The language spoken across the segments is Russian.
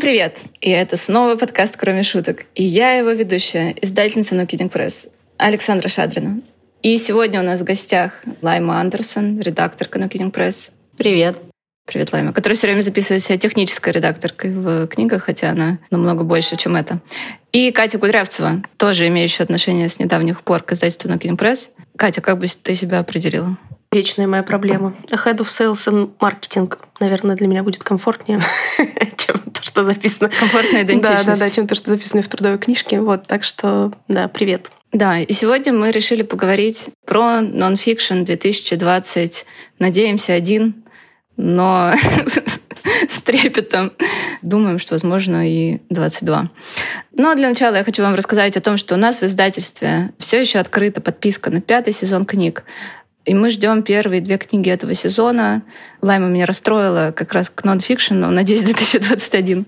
Всем привет! И это снова подкаст «Кроме шуток». И я его ведущая, издательница No Kidding Press, Александра Шадрина. И сегодня у нас в гостях Лайма Андерсон, редакторка No Kidding Press. Привет. Привет, Лайма, которая все время записывает себя технической редакторкой в книгах, хотя она намного больше, чем это. И Катя Кудрявцева, тоже имеющая отношение с недавних пор к издательству No Kidding Press. Катя, как бы ты себя определила? Вечная моя проблема. Head of Sales and Marketing, наверное, для меня будет комфортнее, чем то, что записано. Комфортная идентичность. Да, да, да, чем то, что записано в трудовой книжке. Вот, так что, да, привет. Да, и сегодня мы решили поговорить про нонфикшн 2020. Надеемся, один, но с трепетом. Думаем, что, возможно, и 22. Но для начала я хочу вам рассказать о том, что у нас в издательстве все еще открыта подписка на пятый сезон книг. И мы ждем первые две книги этого сезона. Лайма меня расстроила как раз к нонфикшену, надеюсь, 2021.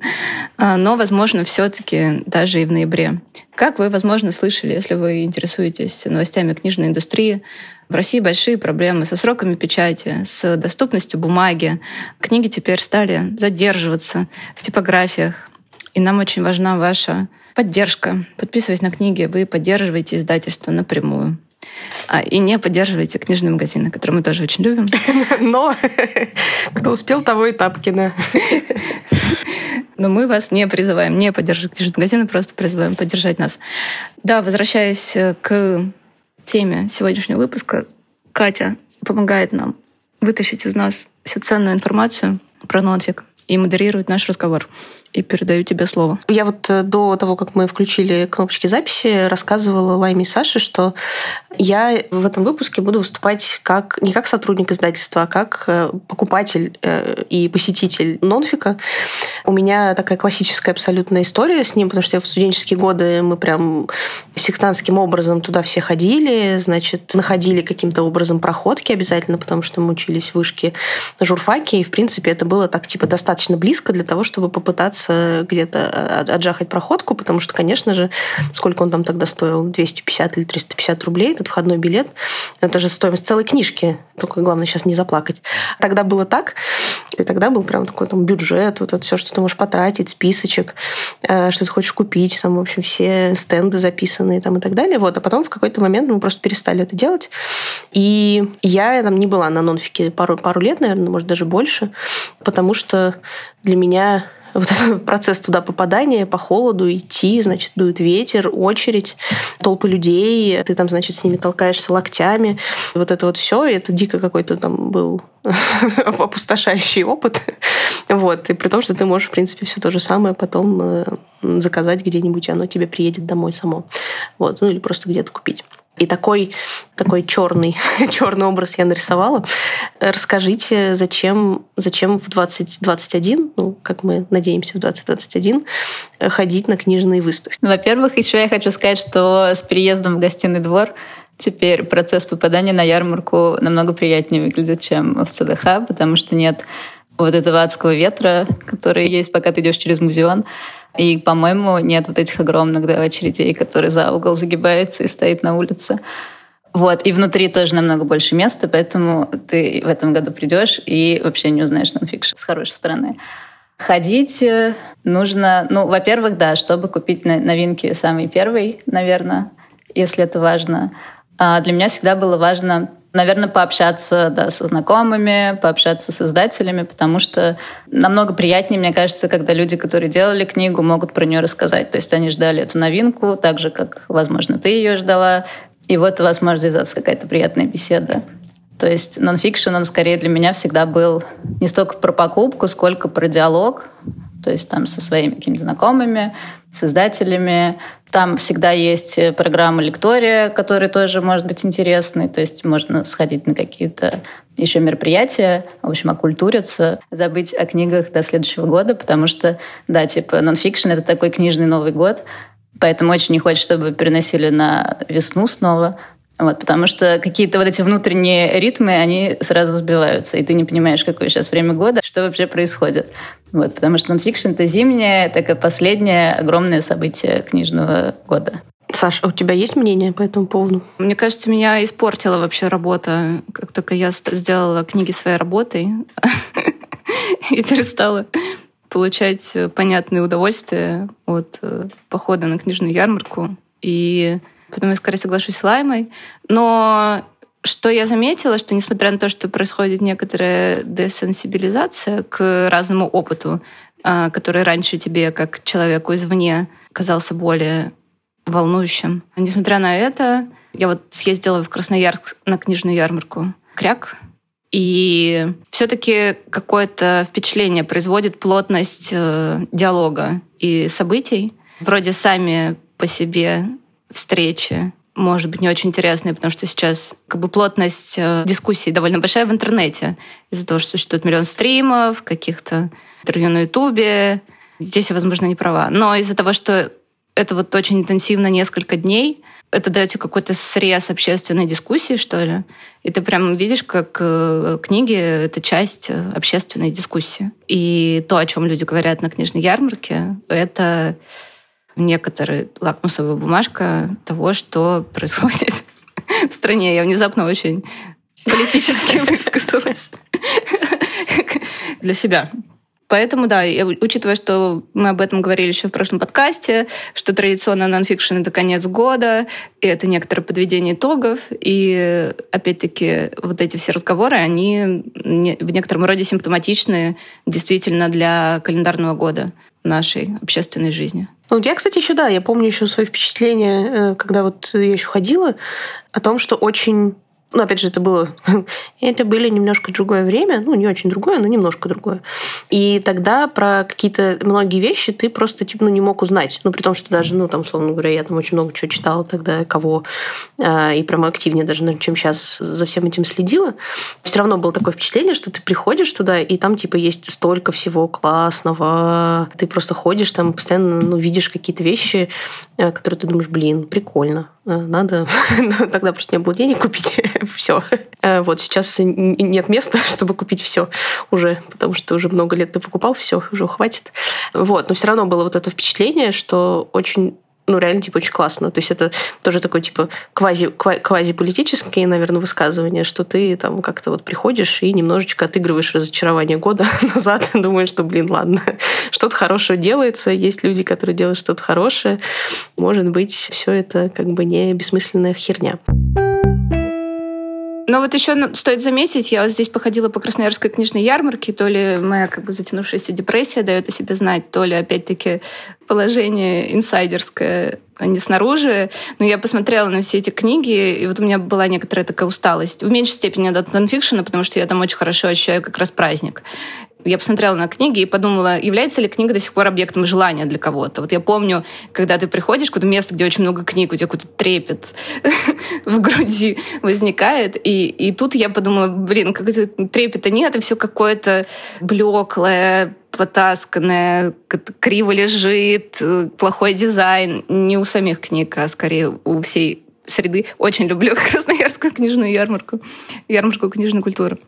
А, но, возможно, все таки даже и в ноябре. Как вы, возможно, слышали, если вы интересуетесь новостями книжной индустрии, в России большие проблемы со сроками печати, с доступностью бумаги. Книги теперь стали задерживаться в типографиях. И нам очень важна ваша поддержка. Подписываясь на книги, вы поддерживаете издательство напрямую. А, и не поддерживайте книжные магазины, которые мы тоже очень любим. Но кто успел, того и Тапкина. Но мы вас не призываем не поддерживать книжные магазины, просто призываем поддержать нас. Да, возвращаясь к теме сегодняшнего выпуска, Катя помогает нам вытащить из нас всю ценную информацию про нонфик и модерирует наш разговор и передаю тебе слово. Я вот э, до того, как мы включили кнопочки записи, рассказывала Лайме и Саше, что я в этом выпуске буду выступать как не как сотрудник издательства, а как э, покупатель э, и посетитель нонфика. У меня такая классическая абсолютная история с ним, потому что я в студенческие годы мы прям сектантским образом туда все ходили, значит, находили каким-то образом проходки обязательно, потому что мы учились в вышке журфаке, и, в принципе, это было так, типа, достаточно близко для того, чтобы попытаться пытаться где-то отжахать проходку, потому что, конечно же, сколько он там тогда стоил? 250 или 350 рублей, этот входной билет. Это же стоимость целой книжки. Только главное сейчас не заплакать. Тогда было так. И тогда был прям такой там бюджет, вот это все, что ты можешь потратить, списочек, э, что ты хочешь купить, там, в общем, все стенды записанные там и так далее. Вот. А потом в какой-то момент мы просто перестали это делать. И я там не была на нонфике пару, пару лет, наверное, может, даже больше, потому что для меня вот этот процесс туда попадания, по холоду идти, значит, дует ветер, очередь, толпы людей, ты там, значит, с ними толкаешься локтями. Вот это вот все, и это дико какой-то там был опустошающий опыт. Вот. И при том, что ты можешь, в принципе, все то же самое потом э, заказать где-нибудь, и оно тебе приедет домой само. Вот. Ну или просто где-то купить. И такой, такой черный, черный образ я нарисовала. Расскажите, зачем, зачем в 2021, ну, как мы надеемся, в 2021, ходить на книжные выставки? Во-первых, еще я хочу сказать, что с переездом в гостиный двор теперь процесс попадания на ярмарку намного приятнее выглядит, чем в ЦДХ, потому что нет вот этого адского ветра, который есть, пока ты идешь через музеон. И, по-моему, нет вот этих огромных да, очередей, которые за угол загибаются и стоит на улице. Вот, и внутри тоже намного больше места, поэтому ты в этом году придешь и вообще не узнаешь нонфикшн с хорошей стороны. Ходить э, нужно, ну, во-первых, да, чтобы купить новинки самый первый, наверное, если это важно. А для меня всегда было важно наверное, пообщаться да, со знакомыми, пообщаться с издателями, потому что намного приятнее, мне кажется, когда люди, которые делали книгу, могут про нее рассказать. То есть они ждали эту новинку, так же, как, возможно, ты ее ждала. И вот у вас может завязаться какая-то приятная беседа. То есть нонфикшн, он скорее для меня всегда был не столько про покупку, сколько про диалог, то есть там со своими какими-то знакомыми, с издателями. Там всегда есть программа лектория, которая тоже может быть интересной. То есть можно сходить на какие-то еще мероприятия, в общем, окультуриться, забыть о книгах до следующего года, потому что, да, типа, нонфикшн — это такой книжный Новый год, поэтому очень не хочется, чтобы переносили на весну снова. Вот, потому что какие-то вот эти внутренние ритмы, они сразу сбиваются, и ты не понимаешь, какое сейчас время года, что вообще происходит. Вот, потому что нонфикшн — это зимнее, такое последнее огромное событие книжного года. Саша, а у тебя есть мнение по этому поводу? Мне кажется, меня испортила вообще работа, как только я сделала книги своей работой и перестала получать понятные удовольствия от э, похода на книжную ярмарку. И потом я скорее соглашусь с Лаймой. Но что я заметила, что несмотря на то, что происходит некоторая десенсибилизация к разному опыту, а, который раньше тебе, как человеку извне, казался более волнующим. Несмотря на это, я вот съездила в Красноярск на книжную ярмарку «Кряк», и все-таки какое-то впечатление производит плотность э, диалога и событий. Вроде сами по себе встречи может быть, не очень интересные, потому что сейчас как бы плотность э, дискуссий довольно большая в интернете. Из-за того, что существует миллион стримов, каких-то интервью на Ютубе. Здесь я, возможно, не права. Но из-за того, что это вот очень интенсивно несколько дней, это дает какой-то срез общественной дискуссии, что ли. И ты прям видишь, как э, книги — это часть э, общественной дискуссии. И то, о чем люди говорят на книжной ярмарке, это некоторая лакмусовая бумажка того, что происходит в стране. Я внезапно очень политически высказалась для себя. Поэтому, да, я, учитывая, что мы об этом говорили еще в прошлом подкасте, что традиционно нонфикшн — это конец года, и это некоторое подведение итогов, и, опять-таки, вот эти все разговоры, они в некотором роде симптоматичны действительно для календарного года нашей общественной жизни. Ну, я, кстати, еще, да, я помню еще свои впечатления, э, когда вот я еще ходила, о том, что очень ну, опять же, это было... это было немножко другое время. Ну, не очень другое, но немножко другое. И тогда про какие-то многие вещи ты просто, типа, ну, не мог узнать. Ну, при том, что даже, ну, там, словно говоря, я там очень много чего читала тогда, кого, э, и прямо активнее даже, наверное, чем сейчас за всем этим следила. Все равно было такое впечатление, что ты приходишь туда, и там, типа, есть столько всего классного. Ты просто ходишь там, постоянно, ну, видишь какие-то вещи, э, которые ты думаешь, блин, прикольно надо, ну, тогда просто не было денег купить все. Э, вот сейчас нет места, чтобы купить все уже, потому что уже много лет ты покупал все, уже хватит. Вот, но все равно было вот это впечатление, что очень ну, реально, типа, очень классно. То есть это тоже такое, типа, квази, квази-политические, наверное, высказывания, что ты там как-то вот приходишь и немножечко отыгрываешь разочарование года назад, думаешь, что, блин, ладно, что-то хорошее делается, есть люди, которые делают что-то хорошее. Может быть, все это как бы не бессмысленная херня. Но вот еще стоит заметить, я вот здесь походила по Красноярской книжной ярмарке, то ли моя как бы затянувшаяся депрессия дает о себе знать, то ли опять-таки положение инсайдерское, а не снаружи. Но я посмотрела на все эти книги, и вот у меня была некоторая такая усталость. В меньшей степени от нонфикшена, потому что я там очень хорошо ощущаю как раз праздник я посмотрела на книги и подумала, является ли книга до сих пор объектом желания для кого-то. Вот я помню, когда ты приходишь какое-то место, где очень много книг, у тебя какой-то трепет в груди возникает. И, и тут я подумала, блин, как трепета нет, и все какое-то блеклое, потасканное, криво лежит, плохой дизайн. Не у самих книг, а скорее у всей среды. Очень люблю Красноярскую книжную ярмарку, ярмарку книжной культуры.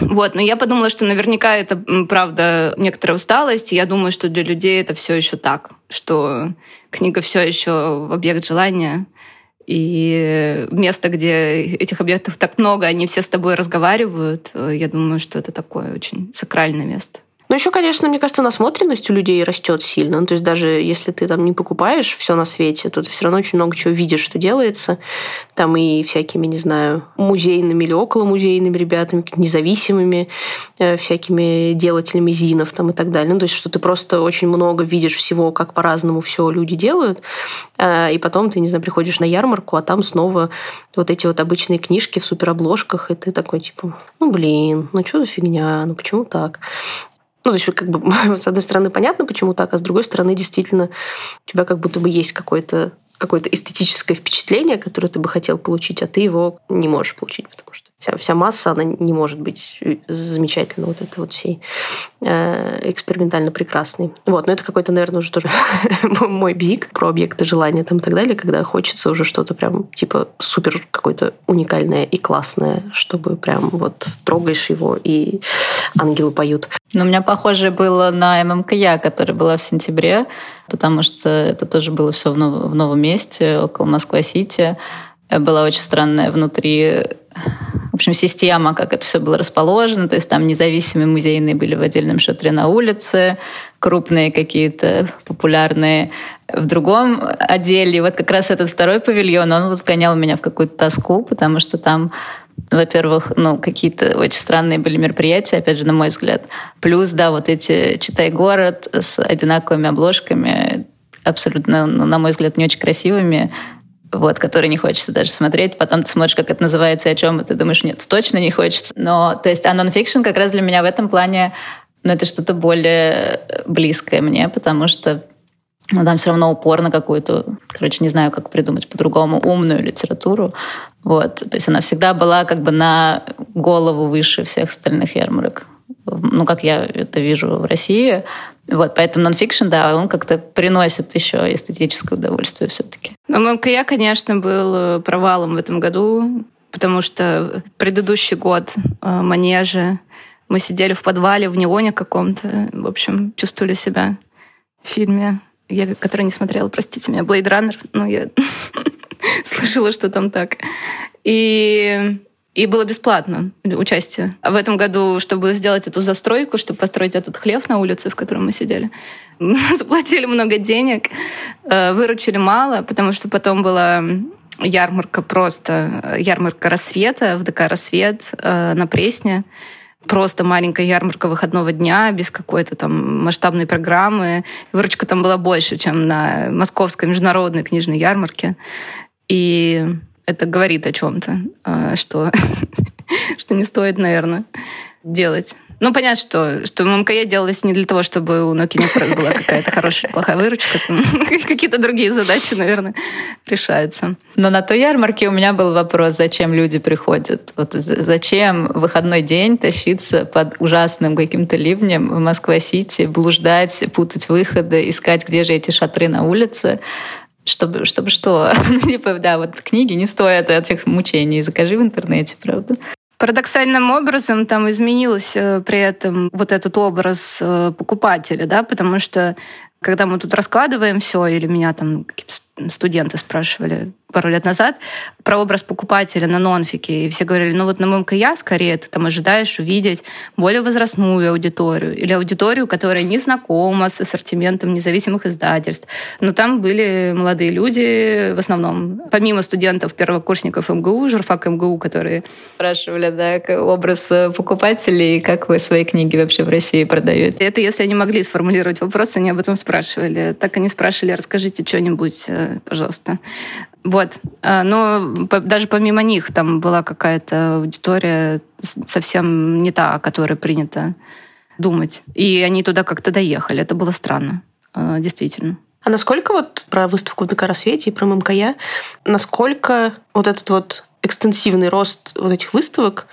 Вот, но я подумала, что наверняка это, правда, некоторая усталость. Я думаю, что для людей это все еще так, что книга все еще объект желания. И место, где этих объектов так много, они все с тобой разговаривают, э, я думаю, что это такое очень сакральное место. Ну, еще, конечно, мне кажется, насмотренность у людей растет сильно. Ну, то есть даже если ты там не покупаешь все на свете, то ты все равно очень много чего видишь, что делается. Там и всякими, не знаю, музейными или околомузейными ребятами, независимыми э, всякими делателями зинов там и так далее. Ну, то есть что ты просто очень много видишь всего, как по-разному все люди делают. Э, и потом ты, не знаю, приходишь на ярмарку, а там снова вот эти вот обычные книжки в суперобложках, и ты такой, типа, ну, блин, ну, что за фигня, ну, почему так? Ну, то есть, как бы, с одной стороны, понятно, почему так, а с другой стороны, действительно, у тебя как будто бы есть какое-то какое-то эстетическое впечатление, которое ты бы хотел получить, а ты его не можешь получить, потому что вся, вся масса, она не может быть замечательно вот это вот всей э, экспериментально прекрасной. Вот, но это какой-то, наверное, уже тоже мой бзик про объекты желания там и так далее, когда хочется уже что-то прям типа супер какое-то уникальное и классное, чтобы прям вот трогаешь его и ангелы поют. Ну, у меня похоже было на ММКЯ, которая была в сентябре, потому что это тоже было все в, в новом месте, около Москва-Сити. Была очень странная внутри в общем, система, как это все было расположено. То есть там независимые музейные были в отдельном шатре на улице, крупные какие-то популярные в другом отделе. И вот как раз этот второй павильон, он вот гонял меня в какую-то тоску, потому что там во-первых, ну, какие-то очень странные были мероприятия, опять же, на мой взгляд. Плюс, да, вот эти «Читай город» с одинаковыми обложками, абсолютно, ну, на мой взгляд, не очень красивыми, вот, которые не хочется даже смотреть. Потом ты смотришь, как это называется и о чем, и ты думаешь, нет, точно не хочется. Но, то есть, а нонфикшн как раз для меня в этом плане, ну, это что-то более близкое мне, потому что ну, там все равно упор на какую-то, короче, не знаю, как придумать по-другому, умную литературу. Вот. То есть она всегда была как бы на голову выше всех остальных ярмарок. Ну, как я это вижу в России. Вот, поэтому нонфикшн, да, он как-то приносит еще эстетическое удовольствие все-таки. Ну, ММКЯ, конечно, был э, провалом в этом году, потому что предыдущий год э, манежи мы сидели в подвале в неоне каком-то, в общем, чувствовали себя в фильме я, который не смотрела, простите меня, Blade Runner, ну, я слышала, что там так. И и было бесплатно участие. А в этом году, чтобы сделать эту застройку, чтобы построить этот хлев на улице, в котором мы сидели, заплатили много денег, э, выручили мало, потому что потом была ярмарка просто, ярмарка рассвета в ДК «Рассвет» э, на Пресне просто маленькая ярмарка выходного дня без какой-то там масштабной программы. Выручка там была больше, чем на московской международной книжной ярмарке. И это говорит о чем-то, а, что, что не стоит, наверное, делать. Ну, понятно, что, что ММКЕ делалось не для того, чтобы у Nokia Network была какая-то хорошая, плохая выручка. Какие-то другие задачи, наверное, решаются. Но на той ярмарке у меня был вопрос, зачем люди приходят? Вот зачем выходной день тащиться под ужасным каким-то ливнем в Москва-Сити, блуждать, путать выходы, искать, где же эти шатры на улице? Чтобы, чтобы что? Ну, типа, да, вот книги не стоят этих мучений. Закажи в интернете, правда? Парадоксальным образом там изменился при этом вот этот образ э, покупателя, да, потому что когда мы тут раскладываем все, или меня там какие-то студенты спрашивали пару лет назад про образ покупателя на нонфике, и все говорили, ну вот на ММКЯ скорее ты там ожидаешь увидеть более возрастную аудиторию или аудиторию, которая не знакома с ассортиментом независимых издательств. Но там были молодые люди в основном, помимо студентов, первокурсников МГУ, журфак МГУ, которые... Спрашивали, да, образ покупателей, как вы свои книги вообще в России продаете? Это если они могли сформулировать вопрос, они об этом спрашивали. Так они спрашивали, расскажите что-нибудь, э, пожалуйста. Вот. А, но даже помимо них там была какая-то аудитория совсем не та, о которой принято думать. И они туда как-то доехали. Это было странно, а, действительно. А насколько вот про выставку в ДК «Рассвете» и про ММКЯ, насколько вот этот вот экстенсивный рост вот этих выставок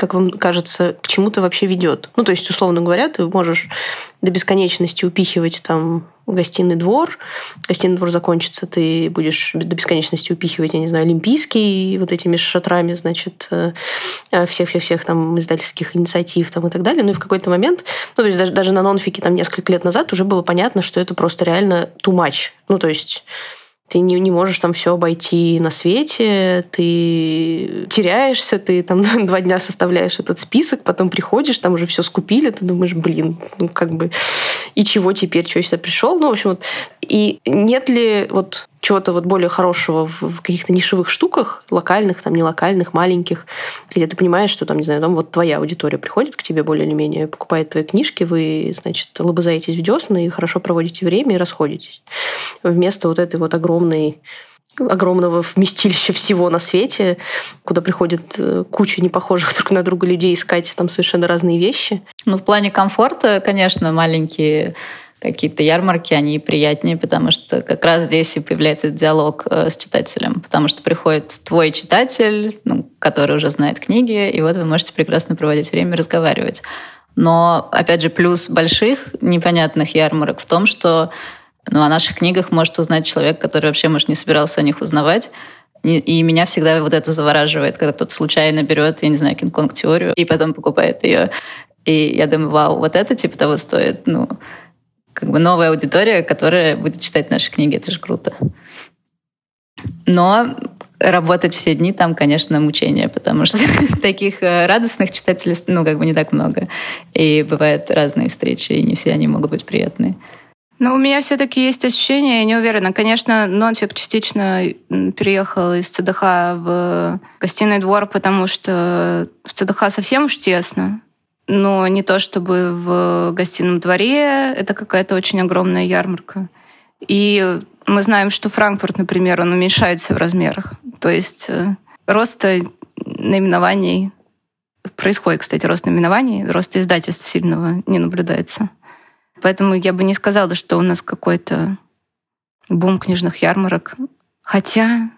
как вам кажется, к чему-то вообще ведет? Ну, то есть, условно говоря, ты можешь до бесконечности упихивать там гостиный двор, гостиный двор закончится, ты будешь до бесконечности упихивать, я не знаю, олимпийский вот этими шатрами, значит, э, э, всех-всех-всех там издательских инициатив там и так далее. Ну и в какой-то момент, ну то есть даже, даже на нонфике там несколько лет назад уже было понятно, что это просто реально too much. Ну то есть ты не, не можешь там все обойти на свете, ты теряешься, ты там два дня составляешь этот список, потом приходишь, там уже все скупили, ты думаешь, блин, ну как бы, и чего теперь, что я сюда пришел? Ну, в общем, вот, и нет ли вот чего-то вот более хорошего в, каких-то нишевых штуках, локальных, там, не локальных, маленьких, где ты понимаешь, что там, не знаю, там вот твоя аудитория приходит к тебе более или менее, покупает твои книжки, вы, значит, лобызаетесь в десна и хорошо проводите время и расходитесь. Вместо вот этой вот огромной огромного вместилища всего на свете, куда приходит э, куча непохожих друг на друга людей искать там совершенно разные вещи. Ну, в плане комфорта, конечно, маленькие какие-то ярмарки, они приятнее, потому что как раз здесь и появляется диалог э, с читателем, потому что приходит твой читатель, ну, который уже знает книги, и вот вы можете прекрасно проводить время разговаривать. Но, опять же, плюс больших непонятных ярмарок в том, что ну, о наших книгах может узнать человек, который вообще, может, не собирался о них узнавать, и, и меня всегда вот это завораживает, когда кто-то случайно берет, я не знаю, Кинг-Конг-теорию, и потом покупает ее. И я думаю, вау, вот это типа того стоит. Ну, как бы новая аудитория, которая будет читать наши книги. Это же круто. Но работать все дни там, конечно, мучение, потому что таких э, радостных читателей, ну, как бы не так много. И бывают разные встречи, и не все они могут быть приятные. Но у меня все-таки есть ощущение, я не уверена. Конечно, Нонфик частично переехал из ЦДХ в гостиный двор, потому что в ЦДХ совсем уж тесно. Но не то чтобы в гостином дворе это какая-то очень огромная ярмарка. И мы знаем, что Франкфурт, например, он уменьшается в размерах. То есть э, роста наименований происходит, кстати, рост наименований, роста издательств сильного не наблюдается. Поэтому я бы не сказала, что у нас какой-то бум книжных ярмарок. Хотя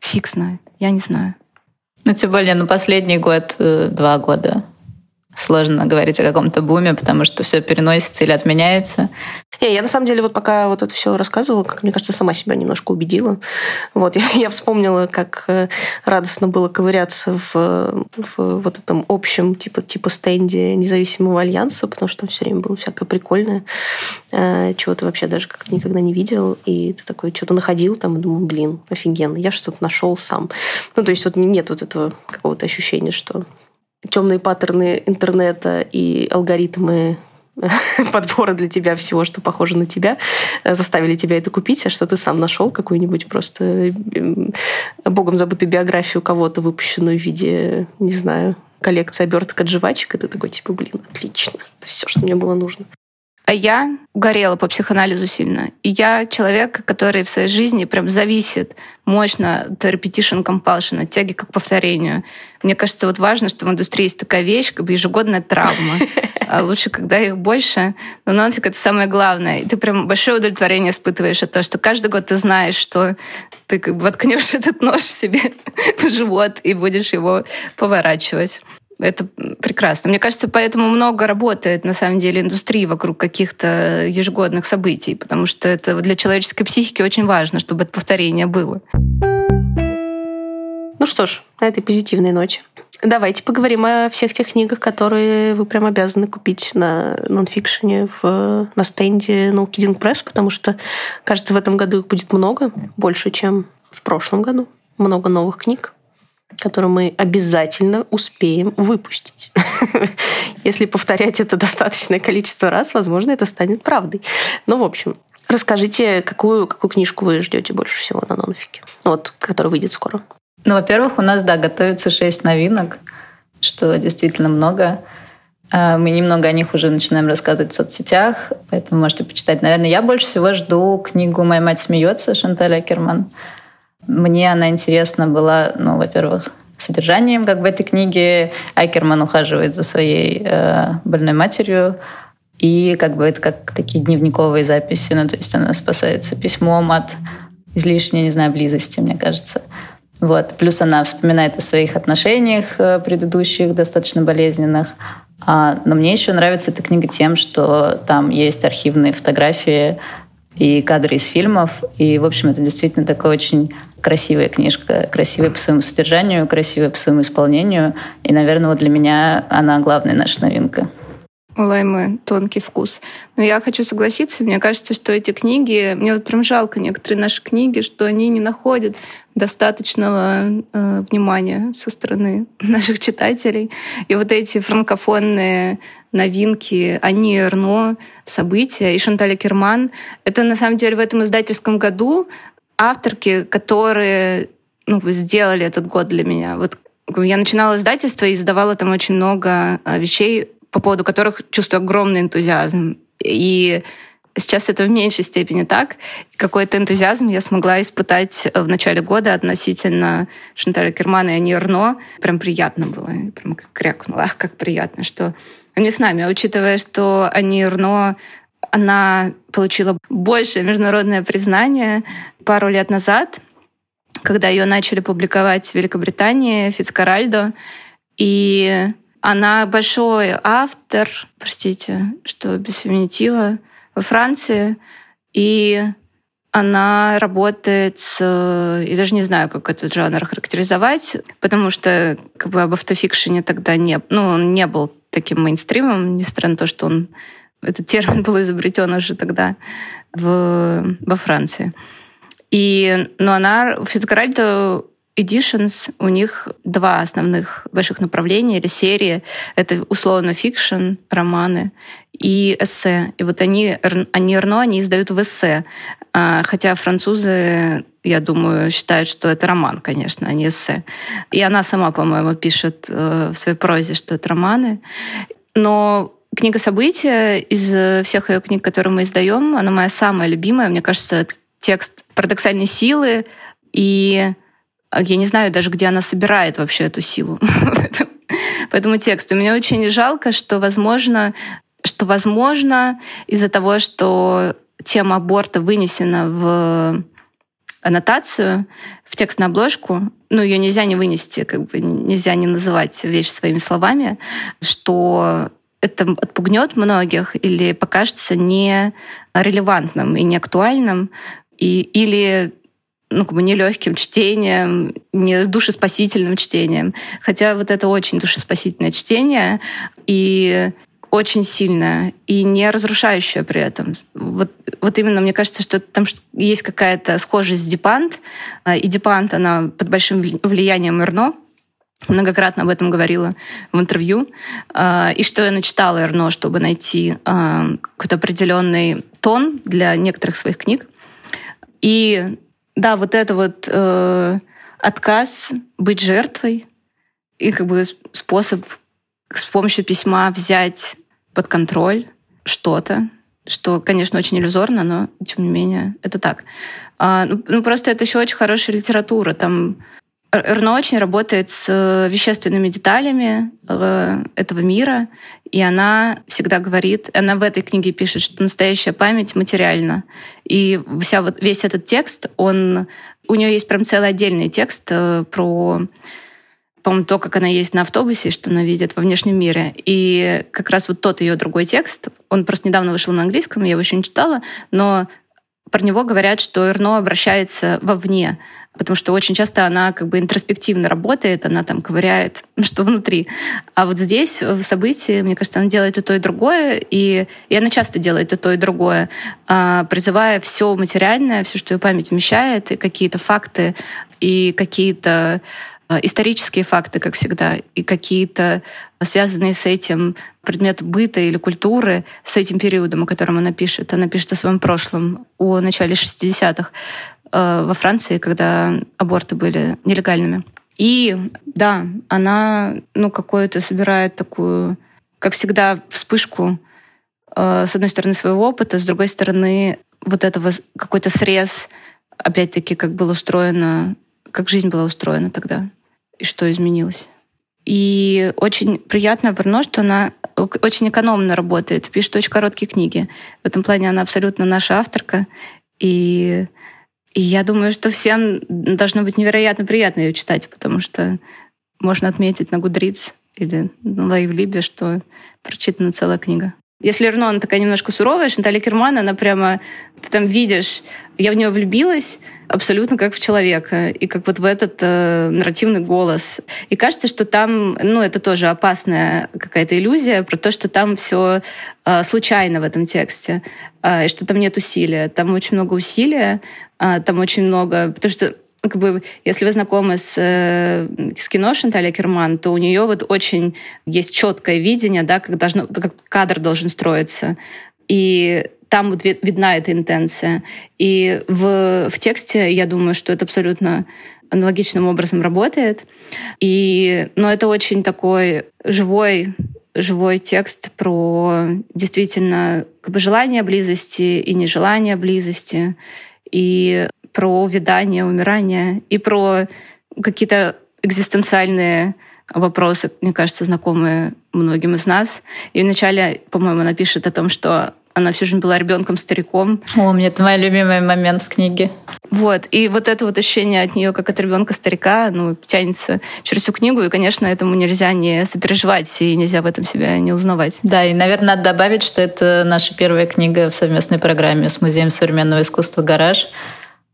фиг знает, я не знаю. Ну, тем более, ну, последний год, э, два года сложно говорить о каком-то буме, потому что все переносится или отменяется. Не, я на самом деле вот пока вот это все рассказывала, как мне кажется, сама себя немножко убедила. Вот я, я вспомнила, как э, радостно было ковыряться в, в вот этом общем типа типа стенде независимого альянса, потому что там все время было всякое прикольное, э, чего ты вообще даже как-то никогда не видел, и ты такой что-то находил там и думал, блин, офигенно, я что-то нашел сам. Ну то есть вот нет вот этого какого-то ощущения, что темные паттерны интернета и алгоритмы подбора для тебя всего, что похоже на тебя, э, заставили тебя это купить, а что ты сам нашел какую-нибудь просто эм, богом забытую биографию кого-то, выпущенную в виде, не знаю, коллекции оберток от жвачек, и ты такой, типа, блин, отлично, это все, что мне было нужно. А я угорела по психоанализу сильно. И я человек, который в своей жизни прям зависит мощно от repetition compulsion, от тяги к повторению. Мне кажется, вот важно, что в индустрии есть такая вещь, как бы ежегодная травма. А лучше, когда их больше. Но нонфик — это самое главное. И ты прям большое удовлетворение испытываешь от того, что каждый год ты знаешь, что ты как бы воткнешь этот нож себе в живот и будешь его поворачивать это прекрасно. Мне кажется, поэтому много работает, на самом деле, индустрии вокруг каких-то ежегодных событий, потому что это для человеческой психики очень важно, чтобы это повторение было. Ну что ж, на этой позитивной ноте. Давайте поговорим о всех тех книгах, которые вы прям обязаны купить на нонфикшене в, на стенде No Kidding Press, потому что, кажется, в этом году их будет много, больше, чем в прошлом году. Много новых книг который мы обязательно успеем выпустить. Если повторять это достаточное количество раз, возможно, это станет правдой. Ну, в общем, расскажите, какую, какую книжку вы ждете больше всего на нонфике, вот, которая выйдет скоро. Ну, во-первых, у нас, да, готовится шесть новинок, что действительно много. А, мы немного о них уже начинаем рассказывать в соцсетях, поэтому можете почитать. Наверное, я больше всего жду книгу «Моя мать смеется» Шанталь Акерман. Мне она интересна была, ну, во-первых, содержанием как бы этой книги. Айкерман ухаживает за своей э, больной матерью, и как бы это как такие дневниковые записи, ну, то есть она спасается письмом от излишней, не знаю, близости, мне кажется. Вот. Плюс она вспоминает о своих отношениях э, предыдущих, достаточно болезненных. А, но мне еще нравится эта книга тем, что там есть архивные фотографии и кадры из фильмов. И, в общем, это действительно такая очень красивая книжка, красивая по своему содержанию, красивая по своему исполнению. И, наверное, вот для меня она главная наша новинка. У Лаймы тонкий вкус. Но я хочу согласиться, мне кажется, что эти книги, мне вот прям жалко некоторые наши книги, что они не находят достаточного э, внимания со стороны наших читателей. И вот эти франкофонные новинки, они Эрно, события и Шанталя Керман, это на самом деле в этом издательском году авторки, которые ну, сделали этот год для меня. Вот я начинала издательство и издавала там очень много э, вещей, по поводу которых чувствую огромный энтузиазм. И сейчас это в меньшей степени так. Какой-то энтузиазм я смогла испытать в начале года относительно Шанталя Кермана и Ани Эрно. Прям приятно было. Я прям крякнула. Ах, как приятно, что они с нами. А учитывая, что Ани Эрно она получила большее международное признание пару лет назад, когда ее начали публиковать в Великобритании, Фицкаральдо. И она большой автор, простите, что без феминитива, во Франции. И она работает с... Я даже не знаю, как этот жанр характеризовать, потому что как бы об автофикшене тогда не... Ну, он не был таким мейнстримом, несмотря на то, что он... Этот термин был изобретен уже тогда в, во Франции. И, но она, Фицгаральда Editions, у них два основных больших направления или серии. Это условно фикшн, романы и эссе. И вот они, Анни Эрно, они издают в эссе. А, хотя французы, я думаю, считают, что это роман, конечно, а не эссе. И она сама, по-моему, пишет э, в своей прозе, что это романы. Но книга события из всех ее книг, которые мы издаем, она моя самая любимая. Мне кажется, текст парадоксальной силы и я не знаю даже, где она собирает вообще эту силу. По этому тексту. Мне очень жалко, что, возможно, что, возможно, из-за того, что тема аборта вынесена в аннотацию, в текст на обложку, ну, ее нельзя не вынести, как бы нельзя не называть вещи своими словами, что это отпугнет многих или покажется нерелевантным и неактуальным, и, или ну, как бы не легким чтением, не душеспасительным чтением. Хотя вот это очень душеспасительное чтение и очень сильное и не разрушающее при этом. Вот, вот именно мне кажется, что там есть какая-то схожесть с Дипант, а, и Дипант, она под большим влиянием Эрно, многократно об этом говорила в интервью, а, и что я начитала Эрно, чтобы найти а, какой-то определенный тон для некоторых своих книг. И да, вот это вот э, отказ быть жертвой и как бы способ с помощью письма взять под контроль что-то, что, конечно, очень иллюзорно, но тем не менее это так. А, ну, ну, просто это еще очень хорошая литература. Там Эрно очень работает с э, вещественными деталями э, этого мира, и она всегда говорит, она в этой книге пишет, что настоящая память материальна. И вся вот, весь этот текст, он, у нее есть прям целый отдельный текст э, про то, как она есть на автобусе, что она видит во внешнем мире. И как раз вот тот ее другой текст, он просто недавно вышел на английском, я его еще не читала, но про него говорят, что Эрно обращается вовне, потому что очень часто она как бы интроспективно работает, она там ковыряет, что внутри. А вот здесь, в событии, мне кажется, она делает и то, и другое, и, и она часто делает и то, и другое, а, призывая все материальное, все, что ее память вмещает, и какие-то факты, и какие-то а, исторические факты, как всегда, и какие-то связанные с этим предметы быта или культуры, с этим периодом, о котором она пишет. Она пишет о своем прошлом, о начале 60-х э, во Франции, когда аборты были нелегальными. И да, она ну, какую-то собирает такую, как всегда, вспышку э, с одной стороны своего опыта, с другой стороны вот этого какой-то срез, опять-таки, как было устроено, как жизнь была устроена тогда и что изменилось. И очень приятно Верно, что она очень экономно работает, пишет очень короткие книги. В этом плане она абсолютно наша авторка. И, и я думаю, что всем должно быть невероятно приятно ее читать, потому что можно отметить на Гудриц или на Лайвлибе, что прочитана целая книга. Если Эрно, она такая немножко суровая, Шантали Керман, она прямо... Ты там видишь, я в нее влюбилась абсолютно как в человека, и как вот в этот э, нарративный голос. И кажется, что там, ну, это тоже опасная какая-то иллюзия про то, что там все э, случайно в этом тексте, э, и что там нет усилия. Там очень много усилия, э, там очень много... Потому что как бы, если вы знакомы с, э, с кино Шанталя Керман, то у нее вот очень есть четкое видение, да, как, должно, как кадр должен строиться. И там вот видна эта интенция. И в, в тексте, я думаю, что это абсолютно аналогичным образом работает. И, но это очень такой живой живой текст про действительно как бы желание близости и нежелание близости. И про увядание, умирание и про какие-то экзистенциальные вопросы, мне кажется, знакомые многим из нас. И вначале, по-моему, она пишет о том, что она всю жизнь была ребенком-стариком. О, мне это мой любимый момент в книге. Вот. И вот это вот ощущение от нее, как от ребенка-старика, ну, тянется через всю книгу. И, конечно, этому нельзя не сопереживать, и нельзя в этом себя не узнавать. Да, и, наверное, надо добавить, что это наша первая книга в совместной программе с Музеем современного искусства «Гараж».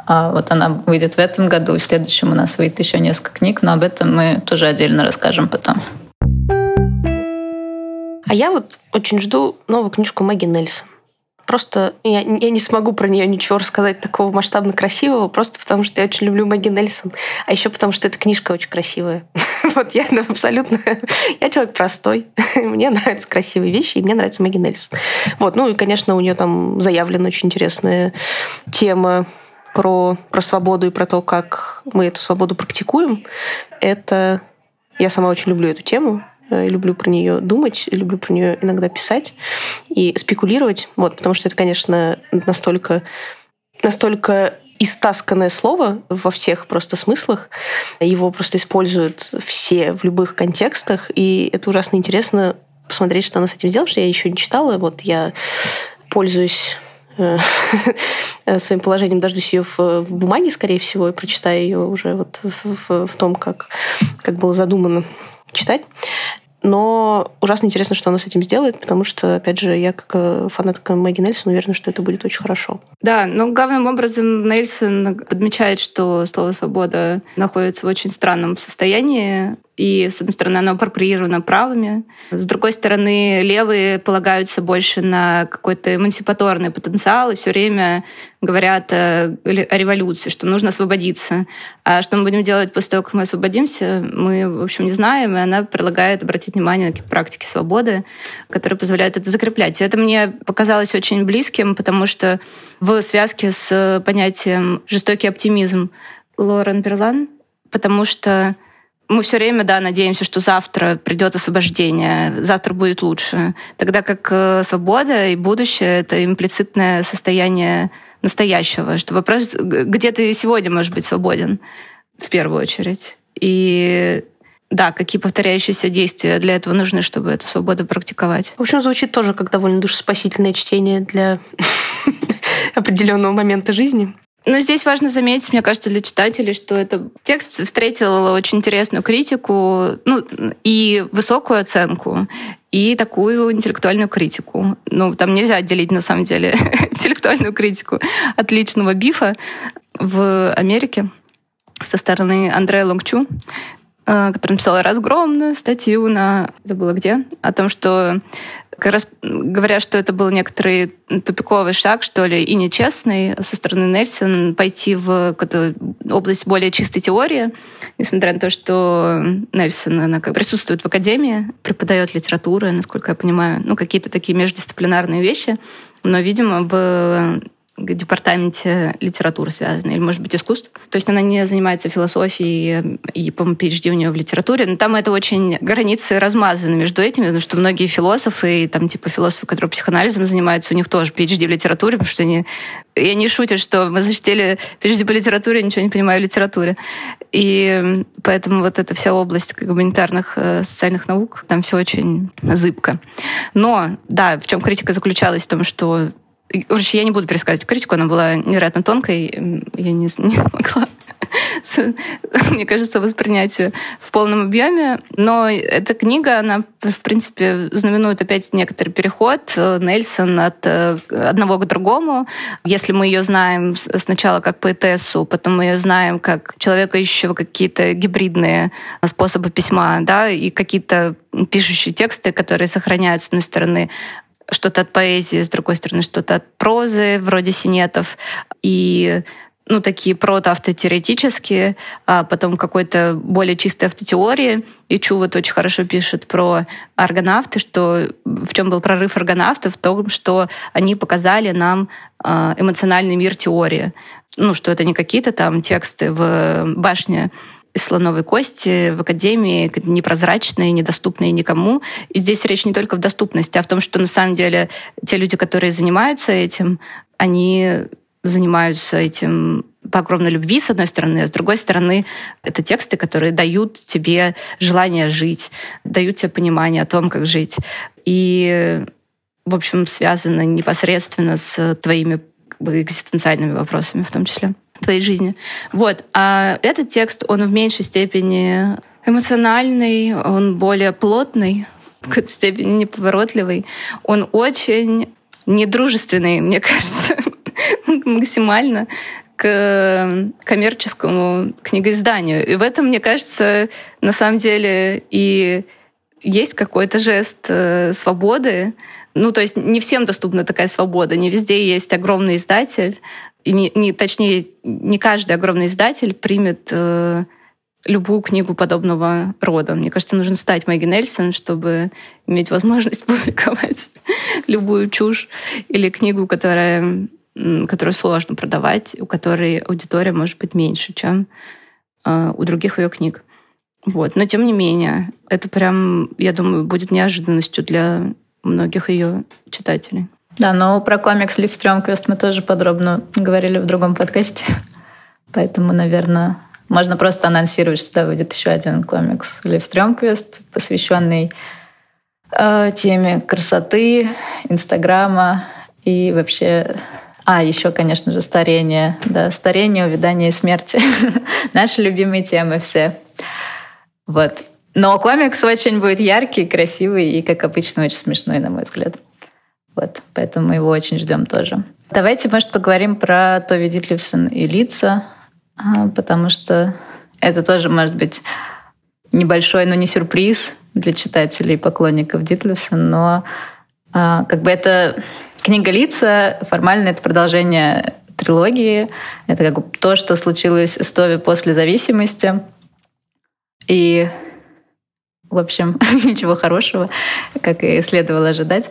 А вот она выйдет в этом году, в следующем у нас выйдет еще несколько книг, но об этом мы тоже отдельно расскажем потом. А я вот очень жду новую книжку Мэгги Нельсон. Просто я, я не смогу про нее ничего рассказать такого масштабно красивого, просто потому что я очень люблю Маги Нельсон, а еще потому что эта книжка очень красивая. Вот я ну, абсолютно... Я человек простой. Мне нравятся красивые вещи, и мне нравится Маги Нельсон. Вот, ну и, конечно, у нее там заявлена очень интересная тема про, про свободу и про то, как мы эту свободу практикуем. Это... Я сама очень люблю эту тему. Э, люблю про нее думать, люблю про нее иногда писать и спекулировать. Вот, потому что это, конечно, настолько, настолько истасканное слово во всех просто смыслах. Его просто используют все в любых контекстах, и это ужасно интересно посмотреть, что она с этим сделала, что я еще не читала. Вот я пользуюсь э, своим положением, дождусь ее в, бумаге, скорее всего, и прочитаю ее уже вот в, в том, как, как было задумано читать. Но ужасно интересно, что она с этим сделает, потому что, опять же, я как э, фанатка Мэгги Нельсон уверена, что это будет очень хорошо. Да, но главным образом Нельсон подмечает, что слово «свобода» находится в очень странном состоянии. И, с одной стороны, оно апроприировано правыми. С другой стороны, левые полагаются больше на какой-то эмансипаторный потенциал и все время говорят о, о революции, что нужно освободиться. А что мы будем делать после того, как мы освободимся, мы, в общем, не знаем. И она предлагает обратить внимание на какие-то практики свободы, которые позволяют это закреплять. И это мне показалось очень близким, потому что в связке с понятием «жестокий оптимизм» Лорен Берлан, потому что мы все время, да, надеемся, что завтра придет освобождение, завтра будет лучше. Тогда как э, свобода и будущее — это имплицитное состояние настоящего, что вопрос, где ты сегодня можешь быть свободен, в первую очередь. И да, какие повторяющиеся действия для этого нужны, чтобы эту свободу практиковать. В общем, звучит тоже как довольно душеспасительное чтение для определенного момента жизни. Но здесь важно заметить, мне кажется, для читателей, что этот текст встретил очень интересную критику, ну, и высокую оценку, и такую интеллектуальную критику. Ну, там нельзя отделить, на самом деле, интеллектуальную критику от личного бифа в Америке со стороны Андрея Лонгчу, э, который написал разгромную статью на, забыла где, о том, что как раз говоря, что это был некоторый тупиковый шаг, что ли, и нечестный со стороны Нельсон пойти в область более чистой теории, несмотря на то, что Нельсон, она как присутствует в академии, преподает литературу, насколько я понимаю, ну, какие-то такие междисциплинарные вещи, но, видимо, в департаменте литературы связаны, или, может быть, искусств. То есть она не занимается философией, и, по-моему, PhD у нее в литературе, но там это очень границы размазаны между этими, потому что многие философы, и там типа философы, которые психоанализом занимаются, у них тоже PhD в литературе, потому что они... И они шутят, что мы защитили PhD по литературе, ничего не понимаю в литературе. И поэтому вот эта вся область гуманитарных э, социальных наук, там все очень зыбко. Но, да, в чем критика заключалась в том, что Короче, я не буду пересказывать критику, она была невероятно тонкой, я не, не смогла мне кажется, воспринять в полном объеме. Но эта книга, она, в принципе, знаменует опять некоторый переход э, Нельсон от э, одного к другому. Если мы ее знаем сначала как поэтессу, потом мы ее знаем как человека, ищущего какие-то гибридные способы письма, да, и какие-то пишущие тексты, которые сохраняют, с одной стороны, что-то от поэзии, с другой стороны, что-то от прозы, вроде синетов, и ну, такие протоавтотеоретические, а потом какой-то более чистой автотеории. И Чу вот очень хорошо пишет про аргонавты, что в чем был прорыв аргонавтов, в том, что они показали нам а, эмоциональный мир теории. Ну, что это не какие-то там тексты в башне слоновой кости в академии, непрозрачные, недоступные никому. И здесь речь не только в доступности, а в том, что на самом деле те люди, которые занимаются этим, они занимаются этим по огромной любви, с одной стороны, а с другой стороны, это тексты, которые дают тебе желание жить, дают тебе понимание о том, как жить. И, в общем, связаны непосредственно с твоими как бы, экзистенциальными вопросами в том числе твоей жизни. Вот. А этот текст, он в меньшей степени эмоциональный, он более плотный, в какой-то степени неповоротливый. Он очень недружественный, мне кажется, максимально к коммерческому книгоизданию. И в этом, мне кажется, на самом деле и есть какой-то жест э, свободы. Ну, то есть не всем доступна такая свобода. Не везде есть огромный издатель. И не, не, точнее, не каждый огромный издатель примет э, любую книгу подобного рода. Мне кажется, нужно стать Мэгги Нельсон, чтобы иметь возможность публиковать любую чушь или книгу, которая, которую сложно продавать, у которой аудитория может быть меньше, чем э, у других ее книг. Вот. Но тем не менее, это прям, я думаю, будет неожиданностью для многих ее читателей. Да, но про комикс Лив Стрёмквест мы тоже подробно говорили в другом подкасте. Поэтому, наверное, можно просто анонсировать, что выйдет еще один комикс Лив Стрёмквест, посвященный э, теме красоты, Инстаграма и вообще а, еще, конечно же, старение. Да, старение, увядание и смерти. Наши любимые темы все. Вот. Но комикс очень будет яркий, красивый и, как обычно, очень смешной, на мой взгляд. Вот, поэтому мы его очень ждем тоже. Давайте, может, поговорим про Тови Дитлевсон и лица, а, потому что это тоже может быть небольшой, но не сюрприз для читателей и поклонников Дитлевсон, но а, как бы это книга лица, формально это продолжение трилогии. Это как бы то, что случилось с Тови после зависимости. И, в общем, ничего хорошего, как и следовало ожидать.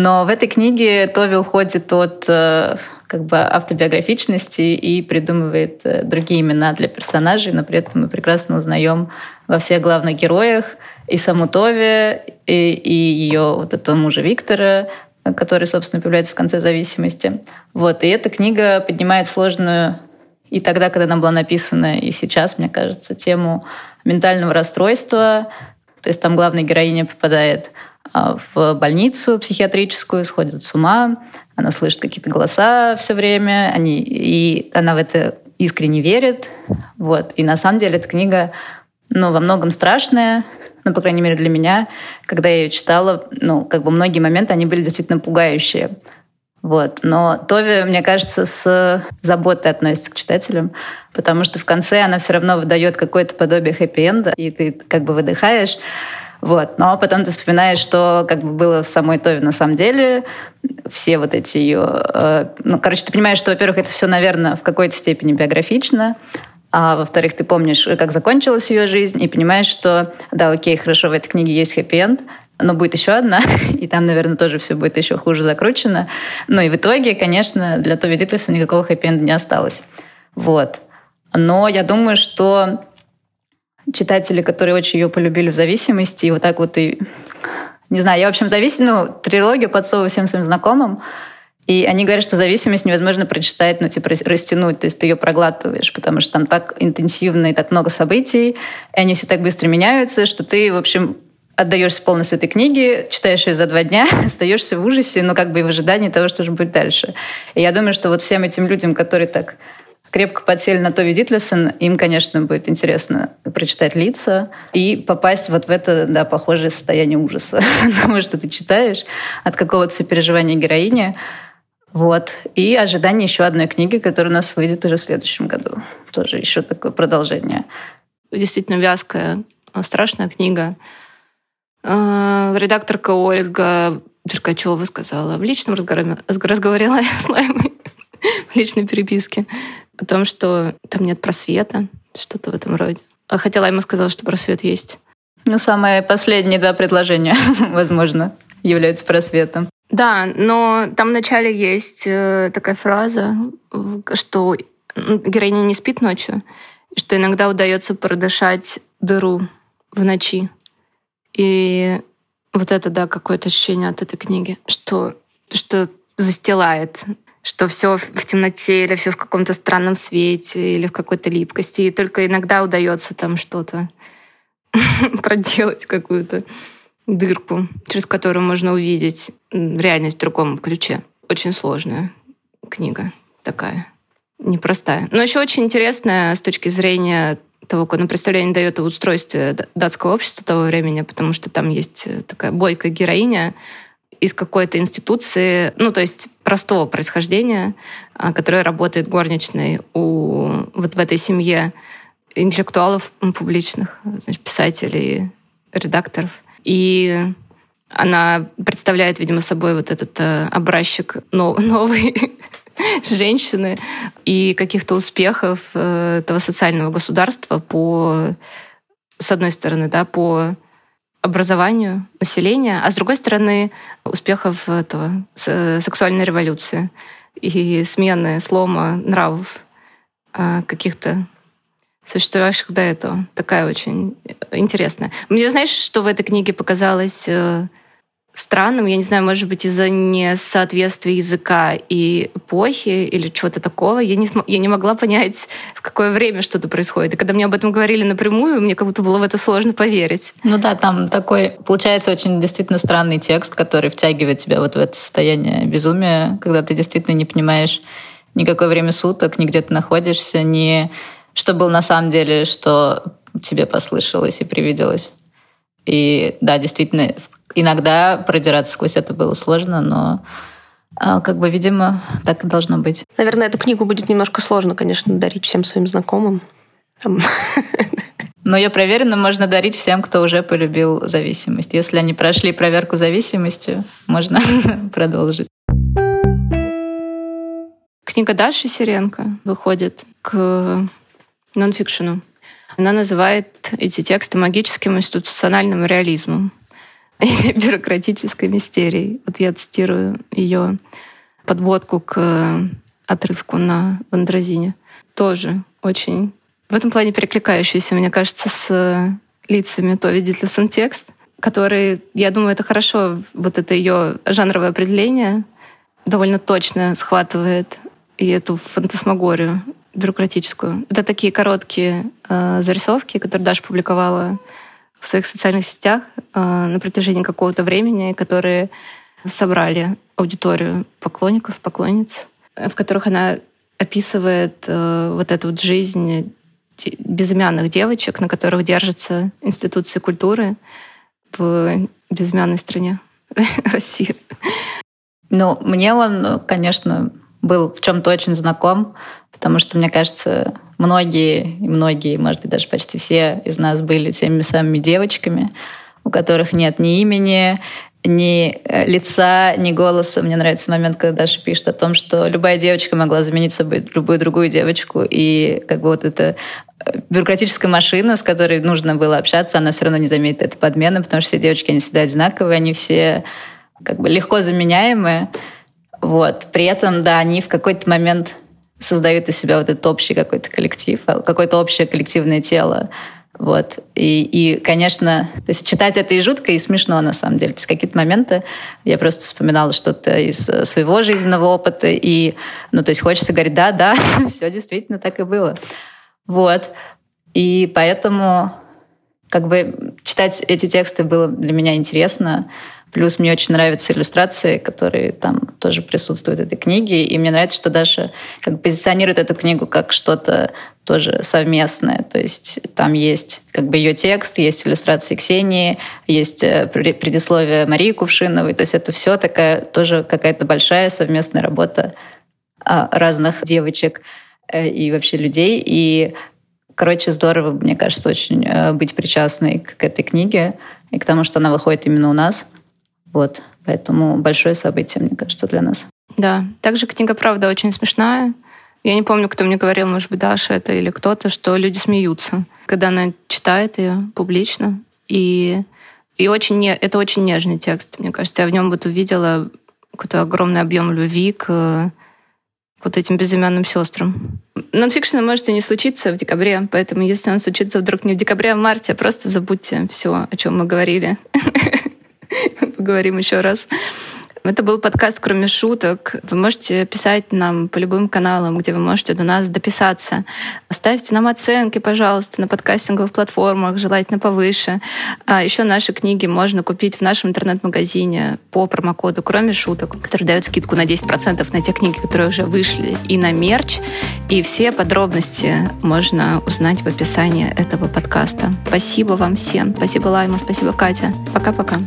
Но в этой книге Тови уходит от э, как бы автобиографичности и придумывает э, другие имена для персонажей, но при этом мы прекрасно узнаем во всех главных героях и саму Тови, и, и ее вот этого мужа Виктора, который, собственно, появляется в конце зависимости. Вот. И эта книга поднимает сложную и тогда, когда она была написана, и сейчас, мне кажется, тему ментального расстройства. То есть там главная героиня попадает в больницу психиатрическую, сходит с ума, она слышит какие-то голоса все время, они, и она в это искренне верит. Вот. И на самом деле эта книга ну, во многом страшная, ну, по крайней мере, для меня, когда я ее читала, ну, как бы многие моменты, они были действительно пугающие. Вот. Но Тови, мне кажется, с заботой относится к читателям, потому что в конце она все равно выдает какое-то подобие хэппи-энда, и ты как бы выдыхаешь. Вот. Но потом ты вспоминаешь, что как бы было в самой Тови на самом деле, все вот эти ее... Э, ну, короче, ты понимаешь, что, во-первых, это все, наверное, в какой-то степени биографично, а во-вторых, ты помнишь, как закончилась ее жизнь, и понимаешь, что, да, окей, хорошо, в этой книге есть хэппи-энд, но будет еще одна, и там, наверное, тоже все будет еще хуже закручено. Ну и в итоге, конечно, для Тоби Дитлевса никакого хэппи-энда не осталось. Вот. Но я думаю, что читатели, которые очень ее полюбили в зависимости, и вот так вот и... Не знаю, я, в общем, зависим... Ну, трилогию подсовываю всем своим знакомым, и они говорят, что зависимость невозможно прочитать, ну, типа, растянуть, то есть ты ее проглатываешь, потому что там так интенсивно и так много событий, и они все так быстро меняются, что ты, в общем, отдаешься полностью этой книге, читаешь ее за два дня, остаешься в ужасе, но как бы и в ожидании того, что же будет дальше. И я думаю, что вот всем этим людям, которые так крепко подсели на Тови Дитлевсон, им, конечно, будет интересно прочитать лица и попасть вот в это, да, похожее состояние ужаса того, что ты читаешь, от какого-то сопереживания героини. Вот. И ожидание еще одной книги, которая у нас выйдет уже в следующем году. Тоже еще такое продолжение. Действительно вязкая, страшная книга. А, редакторка Ольга Деркачева сказала в личном разговоре, разговоре с Лаймой, в личной переписке, о том, что там нет просвета, что-то в этом роде. А хотя Лайма сказала, что просвет есть. Ну, самые последние два предложения, возможно, являются просветом. Да, но там вначале есть э, такая фраза, что героиня не спит ночью, что иногда удается продышать дыру в ночи. И вот это, да, какое-то ощущение от этой книги, что, что застилает, что все в темноте или все в каком-то странном свете или в какой-то липкости. И только иногда удается там что-то проделать, какую-то дырку, через которую можно увидеть реальность в другом ключе. Очень сложная книга такая, непростая. Но еще очень интересная с точки зрения того, какое нам представление дает о устройстве датского общества того времени, потому что там есть э, такая бойкая героиня из какой-то институции, ну, то есть простого происхождения, а, которая работает горничной у, вот в этой семье интеллектуалов публичных, значит, писателей, редакторов. И она представляет, видимо, собой вот этот э, образчик новой женщины и каких-то успехов э, этого социального государства по, с одной стороны, да, по образованию населения, а с другой стороны, успехов этого сексуальной революции и смены, слома нравов э, каких-то существовавших до этого. Такая очень интересная. Мне, знаешь, что в этой книге показалось э, странным, я не знаю, может быть, из-за несоответствия языка и эпохи или чего-то такого, я не, я не могла понять, в какое время что-то происходит. И когда мне об этом говорили напрямую, мне как будто было в это сложно поверить. Ну да, там такой, получается, очень действительно странный текст, который втягивает тебя вот в это состояние безумия, когда ты действительно не понимаешь никакое время суток, ни где ты находишься, ни что было на самом деле, что тебе послышалось и привиделось. И да, действительно, иногда продираться сквозь это было сложно, но а, как бы, видимо, так и должно быть. Наверное, эту книгу будет немножко сложно, конечно, дарить всем своим знакомым. Но ее проверено можно дарить всем, кто уже полюбил зависимость. Если они прошли проверку зависимостью, можно продолжить. Книга Даши Сиренко выходит к нонфикшену. Она называет эти тексты магическим институциональным реализмом бюрократической мистерией. Вот я цитирую ее подводку к отрывку на Вандразине. Тоже очень в этом плане перекликающийся, мне кажется, с лицами то видит ли текст, который, я думаю, это хорошо, вот это ее жанровое определение довольно точно схватывает и эту фантасмагорию бюрократическую. Это такие короткие э, зарисовки, которые Даша публиковала в своих социальных сетях э, на протяжении какого-то времени, которые собрали аудиторию поклонников, поклонниц, в которых она описывает э, вот эту вот жизнь безымянных девочек, на которых держатся институции культуры в безымянной стране России. Ну, мне он, конечно, был в чем-то очень знаком, потому что, мне кажется, многие, и многие, может быть, даже почти все из нас были теми самыми девочками, у которых нет ни имени, ни э, лица, ни голоса. Мне нравится момент, когда Даша пишет о том, что любая девочка могла заменить собой любую другую девочку, и как бы вот эта э, бюрократическая машина, с которой нужно было общаться, она все равно не заметит это подмены, потому что все девочки, они всегда одинаковые, они все как бы легко заменяемые. Вот. При этом, да, они в какой-то момент создают из себя вот этот общий какой-то коллектив, а, какое-то общее коллективное тело. Вот. И, и, конечно, то есть читать это и жутко, и смешно на самом деле. То есть какие-то моменты я просто вспоминала что-то из э, своего жизненного опыта, и, ну, то есть хочется говорить, да, да, все действительно так и было. Вот. И поэтому как бы читать эти тексты было для меня интересно. Плюс мне очень нравятся иллюстрации, которые там тоже присутствуют в этой книге. И мне нравится, что Даша как позиционирует эту книгу как что-то тоже совместное. То есть там есть как бы ее текст, есть иллюстрации Ксении, есть э, предисловие Марии Кувшиновой. То есть это все такая тоже какая-то большая совместная работа а, разных девочек э, и вообще людей. И Короче, здорово, мне кажется, очень э, быть причастной к этой книге и к тому, что она выходит именно у нас. Вот. Поэтому большое событие, мне кажется, для нас. Да. Также книга, правда, очень смешная. Я не помню, кто мне говорил, может быть, Даша это или кто-то, что люди смеются, когда она читает ее публично. И, и очень не, это очень нежный текст, мне кажется. Я в нем вот увидела какой-то огромный объем любви к вот этим безымянным сестрам. Нонфикшн может и не случиться в декабре, поэтому если он случится вдруг не в декабре, а в марте, просто забудьте все, о чем мы говорили. Поговорим еще раз. Это был подкаст «Кроме шуток». Вы можете писать нам по любым каналам, где вы можете до нас дописаться. Ставьте нам оценки, пожалуйста, на подкастинговых платформах, желательно повыше. А еще наши книги можно купить в нашем интернет-магазине по промокоду «Кроме шуток», который дает скидку на 10% на те книги, которые уже вышли, и на мерч. И все подробности можно узнать в описании этого подкаста. Спасибо вам всем. Спасибо, Лайма. Спасибо, Катя. Пока-пока.